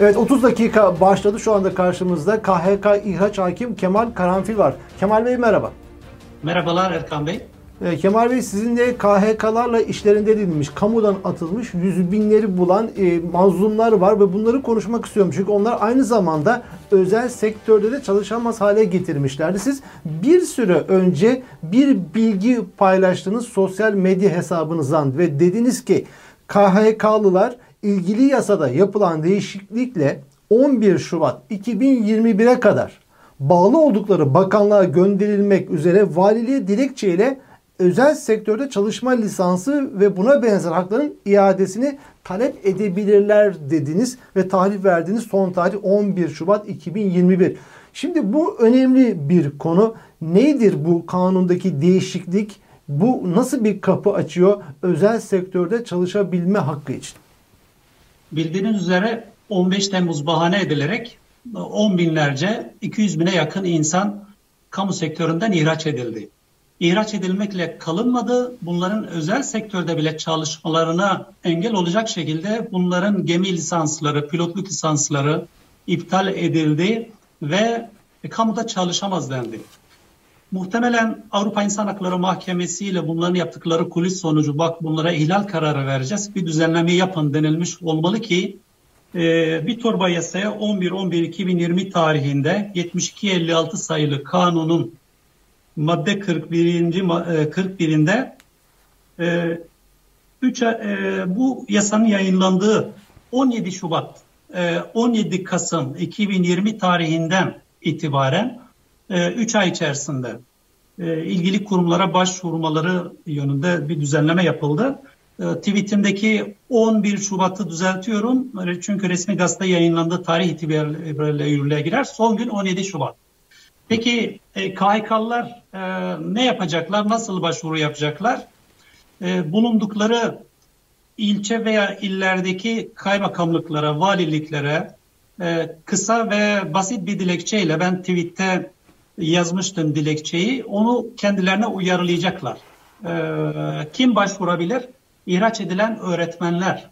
Evet 30 dakika başladı. Şu anda karşımızda KHK İHAç Hakim Kemal Karanfil var. Kemal Bey merhaba. Merhabalar Erkan Bey. Ee, Kemal Bey sizin de KHK'larla işlerinde edilmiş, kamudan atılmış yüz binleri bulan e, mazlumlar var ve bunları konuşmak istiyorum. Çünkü onlar aynı zamanda özel sektörde de çalışamaz hale getirmişlerdi. Siz bir süre önce bir bilgi paylaştınız sosyal medya hesabınızdan ve dediniz ki KHK'lılar ilgili yasada yapılan değişiklikle 11 Şubat 2021'e kadar bağlı oldukları bakanlığa gönderilmek üzere valiliğe dilekçeyle özel sektörde çalışma lisansı ve buna benzer hakların iadesini talep edebilirler dediniz ve tahrif verdiğiniz son tarih 11 Şubat 2021. Şimdi bu önemli bir konu. Nedir bu kanundaki değişiklik? Bu nasıl bir kapı açıyor özel sektörde çalışabilme hakkı için? Bildiğiniz üzere 15 Temmuz bahane edilerek 10 binlerce 200 bine yakın insan kamu sektöründen ihraç edildi. İhraç edilmekle kalınmadı. Bunların özel sektörde bile çalışmalarına engel olacak şekilde bunların gemi lisansları, pilotluk lisansları iptal edildi ve kamuda çalışamaz dendi. Muhtemelen Avrupa İnsan Hakları Mahkemesi ile bunların yaptıkları kulis sonucu bak bunlara ihlal kararı vereceğiz. Bir düzenleme yapın denilmiş olmalı ki e, bir torba yasaya 11-11-2020 tarihinde 7256 sayılı kanunun madde 41. 41'inde e, 3, e, bu yasanın yayınlandığı 17 Şubat e, 17 Kasım 2020 tarihinden itibaren 3 ay içerisinde ilgili kurumlara başvurmaları yönünde bir düzenleme yapıldı. Tweetimdeki 11 Şubat'ı düzeltiyorum. Çünkü resmi gazete yayınlandığı tarih itibariyle yürürlüğe girer. Son gün 17 Şubat. Peki e, KHK'lılar e, ne yapacaklar? Nasıl başvuru yapacaklar? E, bulundukları ilçe veya illerdeki kaymakamlıklara, valiliklere e, kısa ve basit bir dilekçeyle ben tweette yazmıştım dilekçeyi. Onu kendilerine uyarlayacaklar. E, kim başvurabilir? İhraç edilen öğretmenler,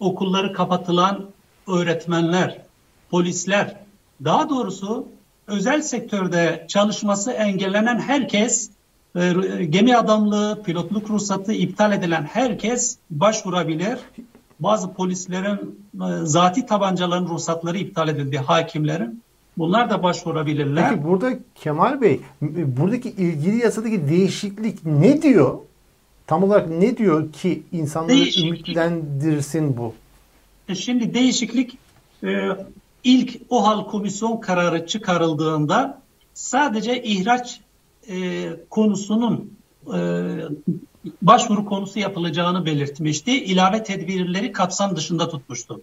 okulları kapatılan öğretmenler, polisler, daha doğrusu özel sektörde çalışması engellenen herkes, e, gemi adamlığı, pilotluk ruhsatı iptal edilen herkes başvurabilir. Bazı polislerin e, zati tabancaların ruhsatları iptal edildi, hakimlerin. Bunlar da başvurabilirler. Peki burada Kemal Bey, buradaki ilgili yasadaki değişiklik ne diyor? Tam olarak ne diyor ki insanları ümitlendirsin bu? E, şimdi değişiklik ilk OHAL komisyon kararı çıkarıldığında sadece ihraç e, konusunun e, başvuru konusu yapılacağını belirtmişti. İlave tedbirleri kapsam dışında tutmuştu.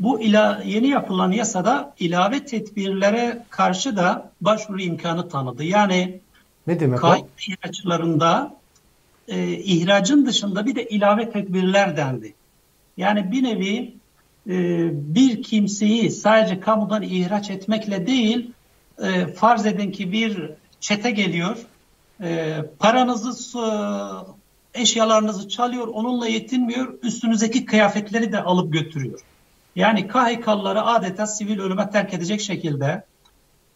Bu ila, yeni yapılan yasada ilave tedbirlere karşı da başvuru imkanı tanıdı. Yani ne demek kayıt ihraçlarında e, ihracın dışında bir de ilave tedbirler dendi. Yani bir nevi e, bir kimseyi sadece kamudan ihraç etmekle değil, e, farz edin ki bir çete geliyor, e, paranızı, eşyalarınızı çalıyor, onunla yetinmiyor, üstünüzdeki kıyafetleri de alıp götürüyor. Yani KHK'lıları adeta sivil ölüme terk edecek şekilde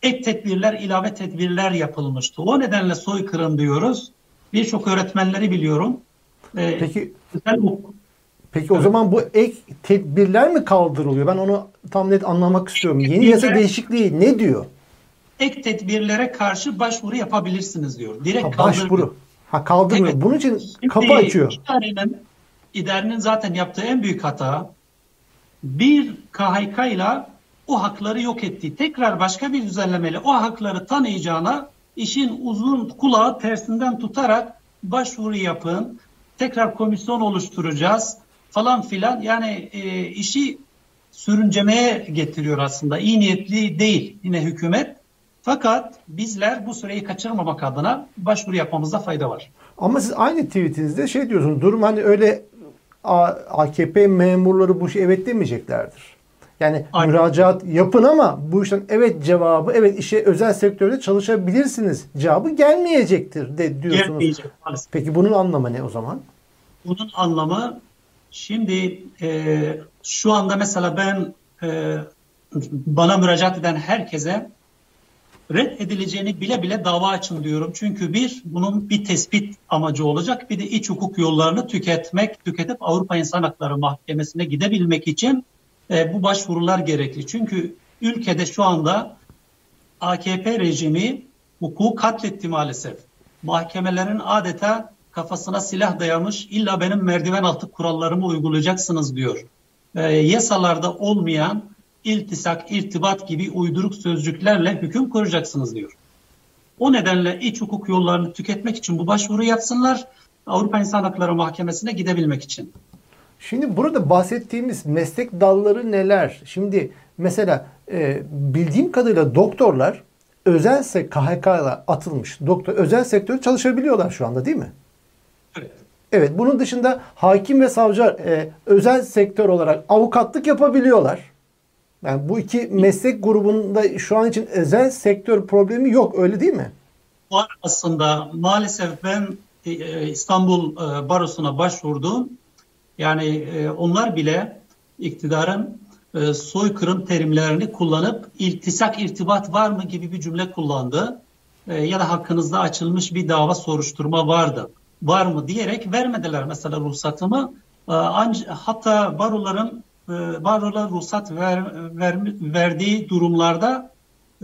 ek tedbirler, ilave tedbirler yapılmıştı. O nedenle soykırım diyoruz. Birçok öğretmenleri biliyorum. Peki özel Peki o zaman bu ek tedbirler mi kaldırılıyor? Ben onu tam net anlamak istiyorum. Yeni yasa değişikliği ne diyor? Ek tedbirlere karşı başvuru yapabilirsiniz diyor. Direkt ha, başvuru. Ha kaldırmıyor. Evet. Bunun için Şimdi kapı açıyor. İdarenin, idarenin zaten yaptığı en büyük hata bir KHK ile o hakları yok etti. Tekrar başka bir düzenlemeyle o hakları tanıyacağına işin uzun kulağı tersinden tutarak başvuru yapın. Tekrar komisyon oluşturacağız falan filan yani e, işi sürüncemeye getiriyor aslında. İyi niyetli değil yine hükümet. Fakat bizler bu süreyi kaçırmamak adına başvuru yapmamızda fayda var. Ama siz aynı tweetinizde şey diyorsunuz. Durum hani öyle AKP memurları bu şey evet demeyeceklerdir. Yani Aynen. müracaat yapın ama bu işten evet cevabı evet işe özel sektörde çalışabilirsiniz cevabı gelmeyecektir de diyorsunuz. Gelmeyecek. Peki bunun anlamı ne o zaman? Bunun anlamı Şimdi e, şu anda mesela ben e, bana müracaat eden herkese reddedileceğini bile bile dava açın diyorum. Çünkü bir, bunun bir tespit amacı olacak. Bir de iç hukuk yollarını tüketmek, tüketip Avrupa İnsan Hakları Mahkemesi'ne gidebilmek için e, bu başvurular gerekli. Çünkü ülkede şu anda AKP rejimi hukuku katletti maalesef. Mahkemelerin adeta kafasına silah dayamış, illa benim merdiven altı kurallarımı uygulayacaksınız diyor. E, yasalarda olmayan iltisak, irtibat gibi uyduruk sözcüklerle hüküm kuracaksınız diyor. O nedenle iç hukuk yollarını tüketmek için bu başvuru yapsınlar. Avrupa İnsan Hakları Mahkemesi'ne gidebilmek için. Şimdi burada bahsettiğimiz meslek dalları neler? Şimdi mesela e, bildiğim kadarıyla doktorlar özel KHK'la atılmış doktor özel sektörde çalışabiliyorlar şu anda değil mi? Evet. Evet. Bunun dışında hakim ve savcılar e, özel sektör olarak avukatlık yapabiliyorlar. Yani bu iki meslek grubunda şu an için özel sektör problemi yok öyle değil mi? Var aslında maalesef ben e, e, İstanbul e, Barosu'na başvurdum. Yani onlar bile iktidarın soykırım terimlerini kullanıp iltisak irtibat var mı gibi bir cümle kullandı. Ya da hakkınızda açılmış bir dava soruşturma vardı. Var mı diyerek vermediler mesela ruhsatımı. Hatta baroların barolar ruhsat ver, ver, verdiği durumlarda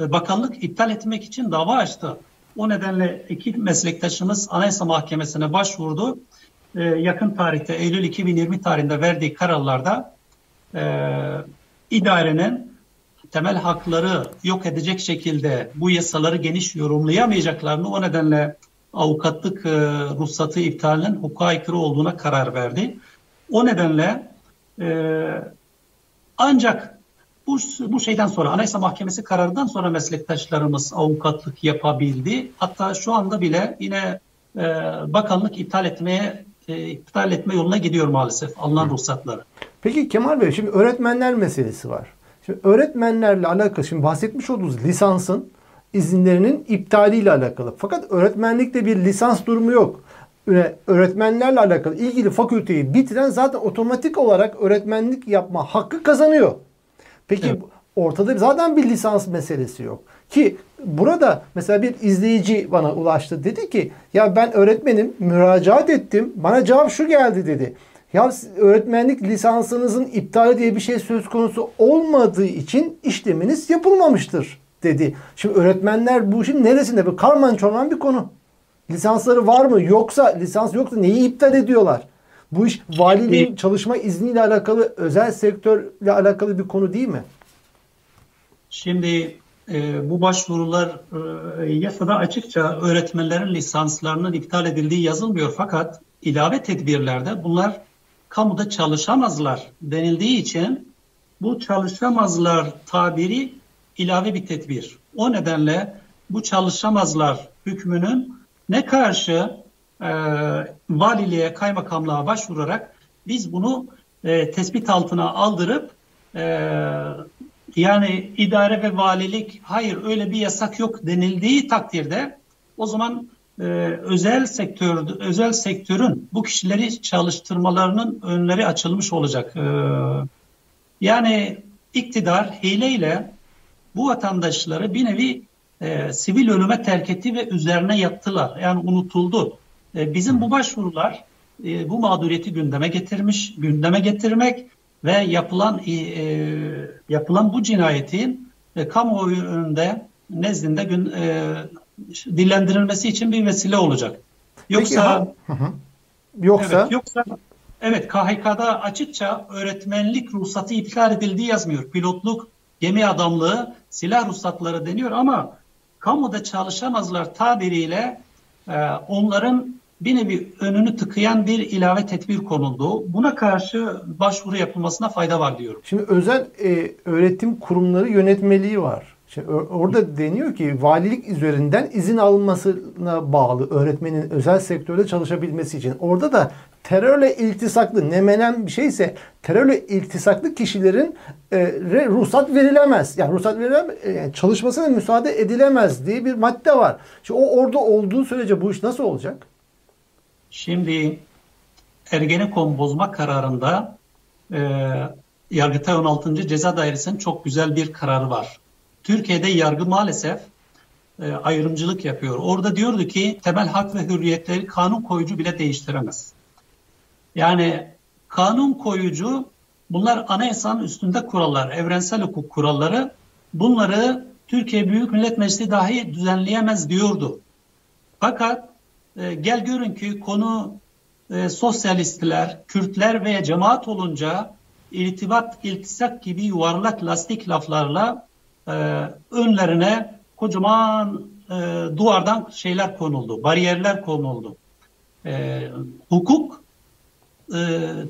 e, bakanlık iptal etmek için dava açtı. O nedenle iki meslektaşımız Anayasa Mahkemesi'ne başvurdu. E, yakın tarihte Eylül 2020 tarihinde verdiği kararlarda e, idarenin temel hakları yok edecek şekilde bu yasaları geniş yorumlayamayacaklarını o nedenle avukatlık e, ruhsatı iptalinin hukuka aykırı olduğuna karar verdi. O nedenle e, ancak bu, bu şeyden sonra Anayasa Mahkemesi kararından sonra meslektaşlarımız avukatlık yapabildi. Hatta şu anda bile yine e, bakanlık iptal etmeye e, iptal etme yoluna gidiyor maalesef alınan ruhsatları. Peki Kemal Bey şimdi öğretmenler meselesi var. Şimdi öğretmenlerle alakalı şimdi bahsetmiş olduğunuz lisansın izinlerinin iptaliyle alakalı. Fakat öğretmenlikte bir lisans durumu yok öğretmenlerle alakalı ilgili fakülteyi bitiren zaten otomatik olarak öğretmenlik yapma hakkı kazanıyor. Peki evet. ortada zaten bir lisans meselesi yok. Ki burada mesela bir izleyici bana ulaştı. Dedi ki ya ben öğretmenim müracaat ettim. Bana cevap şu geldi dedi. Ya öğretmenlik lisansınızın iptali diye bir şey söz konusu olmadığı için işleminiz yapılmamıştır dedi. Şimdi öğretmenler bu işin neresinde? Bu karman çorman bir konu. Lisansları var mı? Yoksa lisans yoksa neyi iptal ediyorlar? Bu iş valiliğin çalışma izniyle alakalı özel sektörle alakalı bir konu değil mi? Şimdi e, bu başvurular e, yasada açıkça öğretmenlerin lisanslarının iptal edildiği yazılmıyor fakat ilave tedbirlerde bunlar kamuda çalışamazlar denildiği için bu çalışamazlar tabiri ilave bir tedbir. O nedenle bu çalışamazlar hükmünün ne karşı e, valiliğe, kaymakamlığa başvurarak biz bunu e, tespit altına aldırıp e, yani idare ve valilik hayır öyle bir yasak yok denildiği takdirde o zaman e, özel sektör özel sektörün bu kişileri çalıştırmalarının önleri açılmış olacak. E, yani iktidar hileyle bu vatandaşları bir nevi e, sivil ölüme terk etti ve üzerine yattılar. Yani unutuldu. E, bizim bu başvurular e, bu mağduriyeti gündeme getirmiş, gündeme getirmek ve yapılan e, e yapılan bu cinayetin e, kamuoyu önünde nezdinde gün, e, dillendirilmesi için bir vesile olacak. Yoksa Peki, yoksa evet, yoksa evet KHK'da açıkça öğretmenlik ruhsatı iptal edildiği yazmıyor. Pilotluk, gemi adamlığı, silah ruhsatları deniyor ama kamuda çalışamazlar tabiriyle e, onların bir nevi önünü tıkayan bir ilave tedbir konuldu. Buna karşı başvuru yapılmasına fayda var diyorum. Şimdi özel e, öğretim kurumları yönetmeliği var. Şimdi orada deniyor ki valilik üzerinden izin alınmasına bağlı öğretmenin özel sektörde çalışabilmesi için. Orada da terörle iltisaklı ne menen bir şeyse terörle iltisaklı kişilerin e, ruhsat verilemez. Yani ruhsat verilemez, yani çalışmasına müsaade edilemez diye bir madde var. Şimdi o orada olduğu sürece bu iş nasıl olacak? Şimdi Ergenekon bozma kararında e, Yargıtay 16. Ceza Dairesi'nin çok güzel bir kararı var. Türkiye'de yargı maalesef e, ayrımcılık yapıyor. Orada diyordu ki temel hak ve hürriyetleri kanun koyucu bile değiştiremez. Yani kanun koyucu bunlar anayasanın üstünde kurallar, evrensel hukuk kuralları. Bunları Türkiye Büyük Millet Meclisi dahi düzenleyemez diyordu. Fakat e, gel görün ki konu e, sosyalistler, Kürtler veya cemaat olunca irtibat, iltisak gibi yuvarlak lastik laflarla e, önlerine kocaman e, duvardan şeyler konuldu, bariyerler konuldu. E, hukuk, e,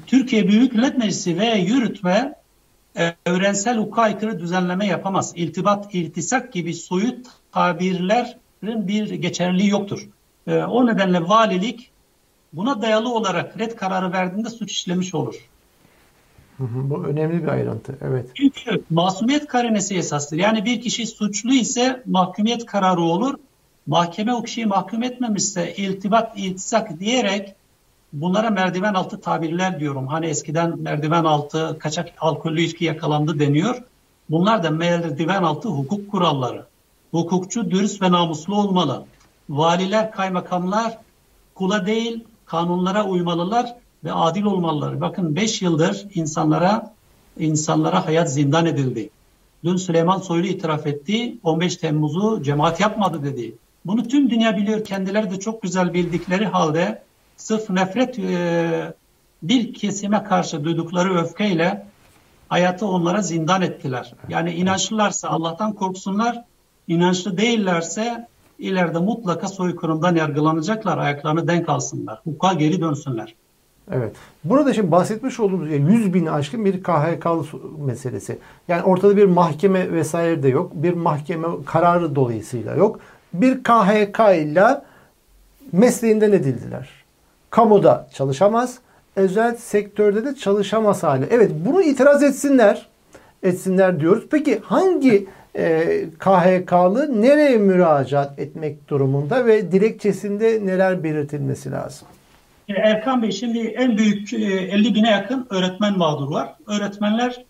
Türkiye Büyük Millet Meclisi ve yürütme e, evrensel hukuka aykırı düzenleme yapamaz. İltibat, iltisak gibi soyut tabirlerin bir geçerliliği yoktur. E, o nedenle valilik buna dayalı olarak red kararı verdiğinde suç işlemiş olur. Bu önemli bir ayrıntı. Evet. Çünkü masumiyet karinesi esastır. Yani bir kişi suçlu ise mahkumiyet kararı olur. Mahkeme o kişiyi mahkum etmemişse iltibat, iltisak diyerek bunlara merdiven altı tabirler diyorum. Hani eskiden merdiven altı kaçak alkollü içki yakalandı deniyor. Bunlar da merdiven altı hukuk kuralları. Hukukçu dürüst ve namuslu olmalı. Valiler, kaymakamlar kula değil kanunlara uymalılar ve adil olmalılar. Bakın 5 yıldır insanlara insanlara hayat zindan edildi. Dün Süleyman Soylu itiraf etti. 15 Temmuz'u cemaat yapmadı dedi. Bunu tüm dünya biliyor. Kendileri de çok güzel bildikleri halde sırf nefret e, bir kesime karşı duydukları öfkeyle hayatı onlara zindan ettiler. Yani inançlılarsa Allah'tan korksunlar, inançlı değillerse ileride mutlaka soykırımdan yargılanacaklar, ayaklarını denk alsınlar, hukuka geri dönsünler. Evet. Burada şimdi bahsetmiş olduğumuz 100 bin aşkın bir KHK meselesi. Yani ortada bir mahkeme vesaire de yok. Bir mahkeme kararı dolayısıyla yok. Bir KHK ile mesleğinden edildiler. Kamuda çalışamaz, özel sektörde de çalışamaz hale. Evet bunu itiraz etsinler. Etsinler diyoruz. Peki hangi e, KHK'lı nereye müracaat etmek durumunda ve dilekçesinde neler belirtilmesi lazım? Erkan Bey şimdi en büyük 50 e, bine yakın öğretmen mağdur var. Öğretmenler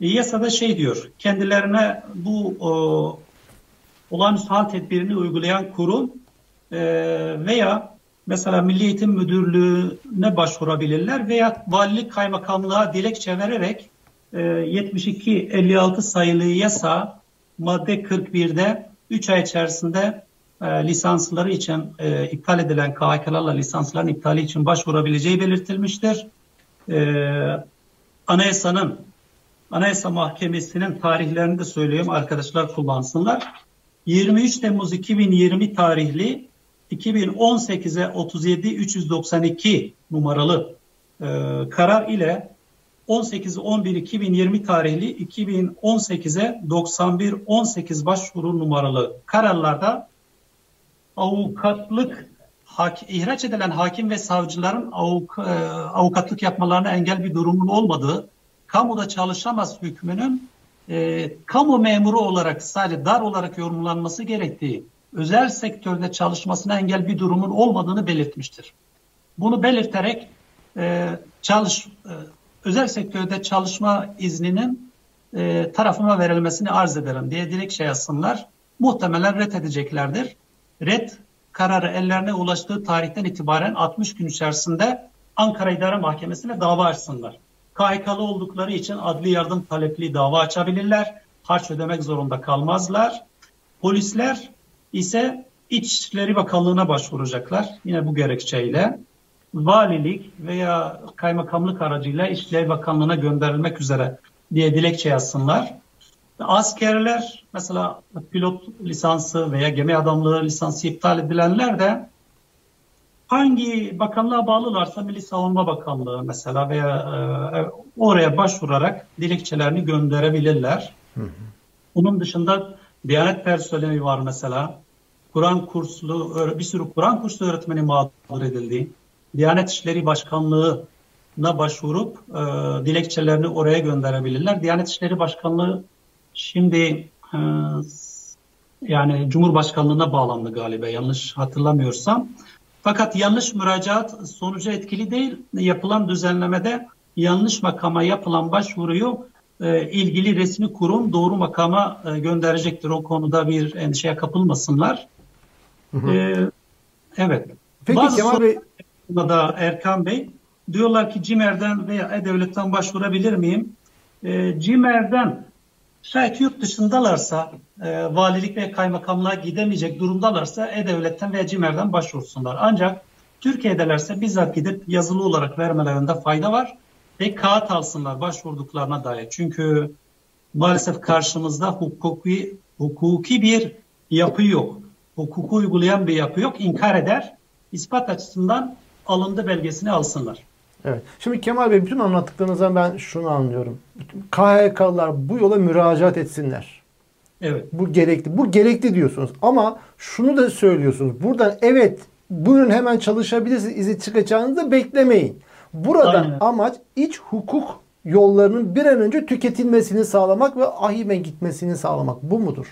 yasada şey diyor kendilerine bu o, olağanüstü hal tedbirini uygulayan kurum e, veya mesela Milli Eğitim Müdürlüğü'ne başvurabilirler veya valilik kaymakamlığa dilekçe vererek e, 72-56 sayılı yasa madde 41'de 3 ay içerisinde e, lisansları için e, iptal edilen KHK'larla lisansların iptali için başvurabileceği belirtilmiştir. E, anayasanın Anayasa Mahkemesi'nin tarihlerini de söyleyeyim arkadaşlar kullansınlar. 23 Temmuz 2020 tarihli 2018'e 37 392 numaralı e, karar ile 18-11-2020 tarihli 2018'e 91-18 başvuru numaralı kararlarda avukatlık hak, ihraç edilen hakim ve savcıların avuk, e, avukatlık yapmalarına engel bir durumun olmadığı, kamuda çalışamaz hükmünün e, kamu memuru olarak sadece dar olarak yorumlanması gerektiği, özel sektörde çalışmasına engel bir durumun olmadığını belirtmiştir. Bunu belirterek e, çalış e, özel sektörde çalışma izninin e, tarafıma verilmesini arz ederim diye dilekçe yazsınlar. Muhtemelen ret edeceklerdir red kararı ellerine ulaştığı tarihten itibaren 60 gün içerisinde Ankara İdare Mahkemesi'ne dava açsınlar. KHK'lı oldukları için adli yardım talepli dava açabilirler. Harç ödemek zorunda kalmazlar. Polisler ise İçişleri Bakanlığı'na başvuracaklar. Yine bu gerekçeyle. Valilik veya kaymakamlık aracıyla İçişleri Bakanlığı'na gönderilmek üzere diye dilekçe yazsınlar. Askerler mesela pilot lisansı veya gemi adamlığı lisansı iptal edilenler de hangi bakanlığa bağlılarsa Milli Savunma Bakanlığı mesela veya e, oraya başvurarak dilekçelerini gönderebilirler. Hı hı. Bunun dışında Diyanet personeli var mesela. Kur'an kurslu, bir sürü Kur'an kurslu öğretmeni mağdur edildi. Diyanet İşleri Başkanlığı'na başvurup e, dilekçelerini oraya gönderebilirler. Diyanet İşleri Başkanlığı Şimdi e, yani Cumhurbaşkanlığına bağlandı galiba yanlış hatırlamıyorsam. Fakat yanlış müracaat sonucu etkili değil. Yapılan düzenlemede yanlış makama yapılan başvuruyu e, ilgili resmi kurum doğru makama e, gönderecektir. O konuda bir endişeye kapılmasınlar. Hı hı. E, evet. Peki Bazı Kemal Bey da Erkan Bey diyorlar ki CİMER'den veya E-Devlet'ten başvurabilir miyim? E, CİMER'den şayet yurt dışındalarsa e, valilik ve kaymakamlığa gidemeyecek durumdalarsa E-Devlet'ten veya CİMER'den başvursunlar. Ancak Türkiye'delerse bizzat gidip yazılı olarak vermelerinde fayda var ve kağıt alsınlar başvurduklarına dair. Çünkü maalesef karşımızda hukuki, hukuki bir yapı yok. Hukuku uygulayan bir yapı yok. İnkar eder. İspat açısından alındı belgesini alsınlar. Evet. Şimdi Kemal Bey bütün anlattıklarınızdan ben şunu anlıyorum. KHK'lar bu yola müracaat etsinler. Evet. Bu gerekli. Bu gerekli diyorsunuz. Ama şunu da söylüyorsunuz. Buradan evet buyurun hemen çalışabilirsiniz izi çıkacağını da beklemeyin. Buradan Aynen. amaç iç hukuk yollarının bir an önce tüketilmesini sağlamak ve ahime gitmesini sağlamak. Bu mudur?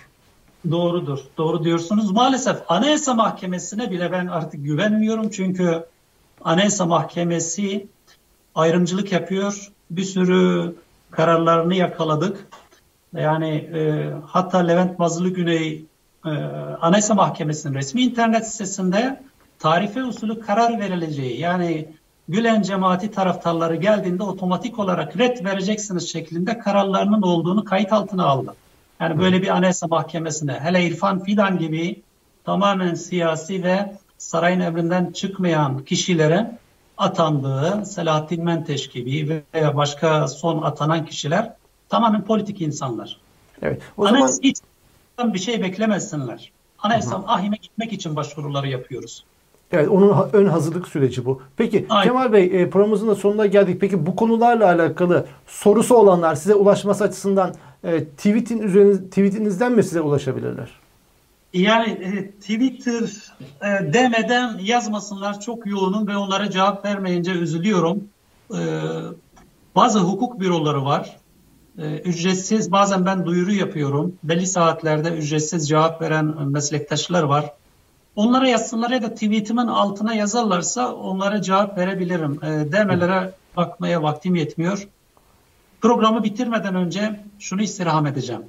Doğrudur. Doğru diyorsunuz. Maalesef Anayasa Mahkemesi'ne bile ben artık güvenmiyorum. Çünkü Anayasa Mahkemesi ayrımcılık yapıyor. Bir sürü kararlarını yakaladık. Yani e, hatta Levent Mazlı Güney e, Anayasa Mahkemesi'nin resmi internet sitesinde tarife usulü karar verileceği yani Gülen cemaati taraftarları geldiğinde otomatik olarak red vereceksiniz şeklinde kararlarının olduğunu kayıt altına aldı. Yani böyle bir anayasa mahkemesine hele İrfan Fidan gibi tamamen siyasi ve sarayın emrinden çıkmayan kişilere atandığı Selahattin Menteş gibi veya başka son atanan kişiler tamamen politik insanlar. Evet. O zaman Anayasa hiç bir şey beklemesinler. Anayasa ahime gitmek için başvuruları yapıyoruz. Evet, onun ön hazırlık süreci bu. Peki Aynen. Kemal Bey e, programımızın da sonuna geldik. Peki bu konularla alakalı sorusu olanlar size ulaşması açısından e, tweetin üzeriniz, tweetinizden mi size ulaşabilirler? Yani e, Twitter e, demeden yazmasınlar çok yoğunum ve onlara cevap vermeyince üzülüyorum. E, bazı hukuk büroları var. E, ücretsiz bazen ben duyuru yapıyorum. Belli saatlerde ücretsiz cevap veren meslektaşlar var. Onlara yazsınlar ya da tweetimin altına yazarlarsa onlara cevap verebilirim. E, demelere bakmaya vaktim yetmiyor. Programı bitirmeden önce şunu istirham edeceğim.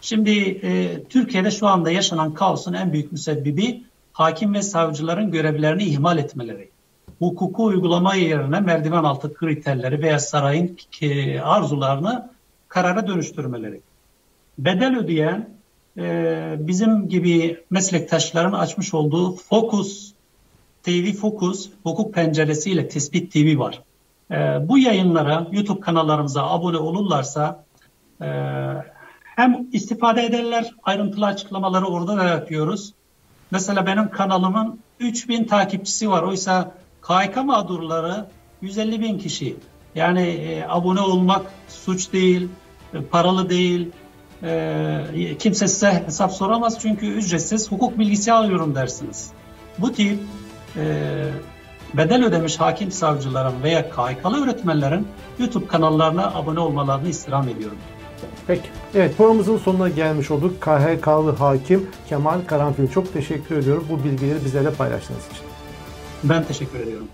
Şimdi e, Türkiye'de şu anda yaşanan kaosun en büyük müsebbibi hakim ve savcıların görevlerini ihmal etmeleri. Hukuku uygulama yerine merdiven altı kriterleri veya sarayın e, arzularını karara dönüştürmeleri. Bedel ödeyen bizim gibi meslektaşların açmış olduğu Focus TV Focus hukuk penceresiyle Tespit TV var. E, bu yayınlara YouTube kanallarımıza abone olurlarsa e, hem istifade ederler, ayrıntılı açıklamaları orada da yapıyoruz. Mesela benim kanalımın 3000 takipçisi var. Oysa KHK mağdurları 150 bin kişi. Yani e, abone olmak suç değil, e, paralı değil. E, kimse size hesap soramaz çünkü ücretsiz hukuk bilgisi alıyorum dersiniz. Bu tip e, bedel ödemiş hakim savcıların veya KHK'lı öğretmenlerin YouTube kanallarına abone olmalarını istirham ediyorum. Peki. Evet programımızın sonuna gelmiş olduk. KHK'lı hakim Kemal Karanfil. Çok teşekkür ediyorum bu bilgileri bizlerle paylaştığınız için. Ben teşekkür ediyorum.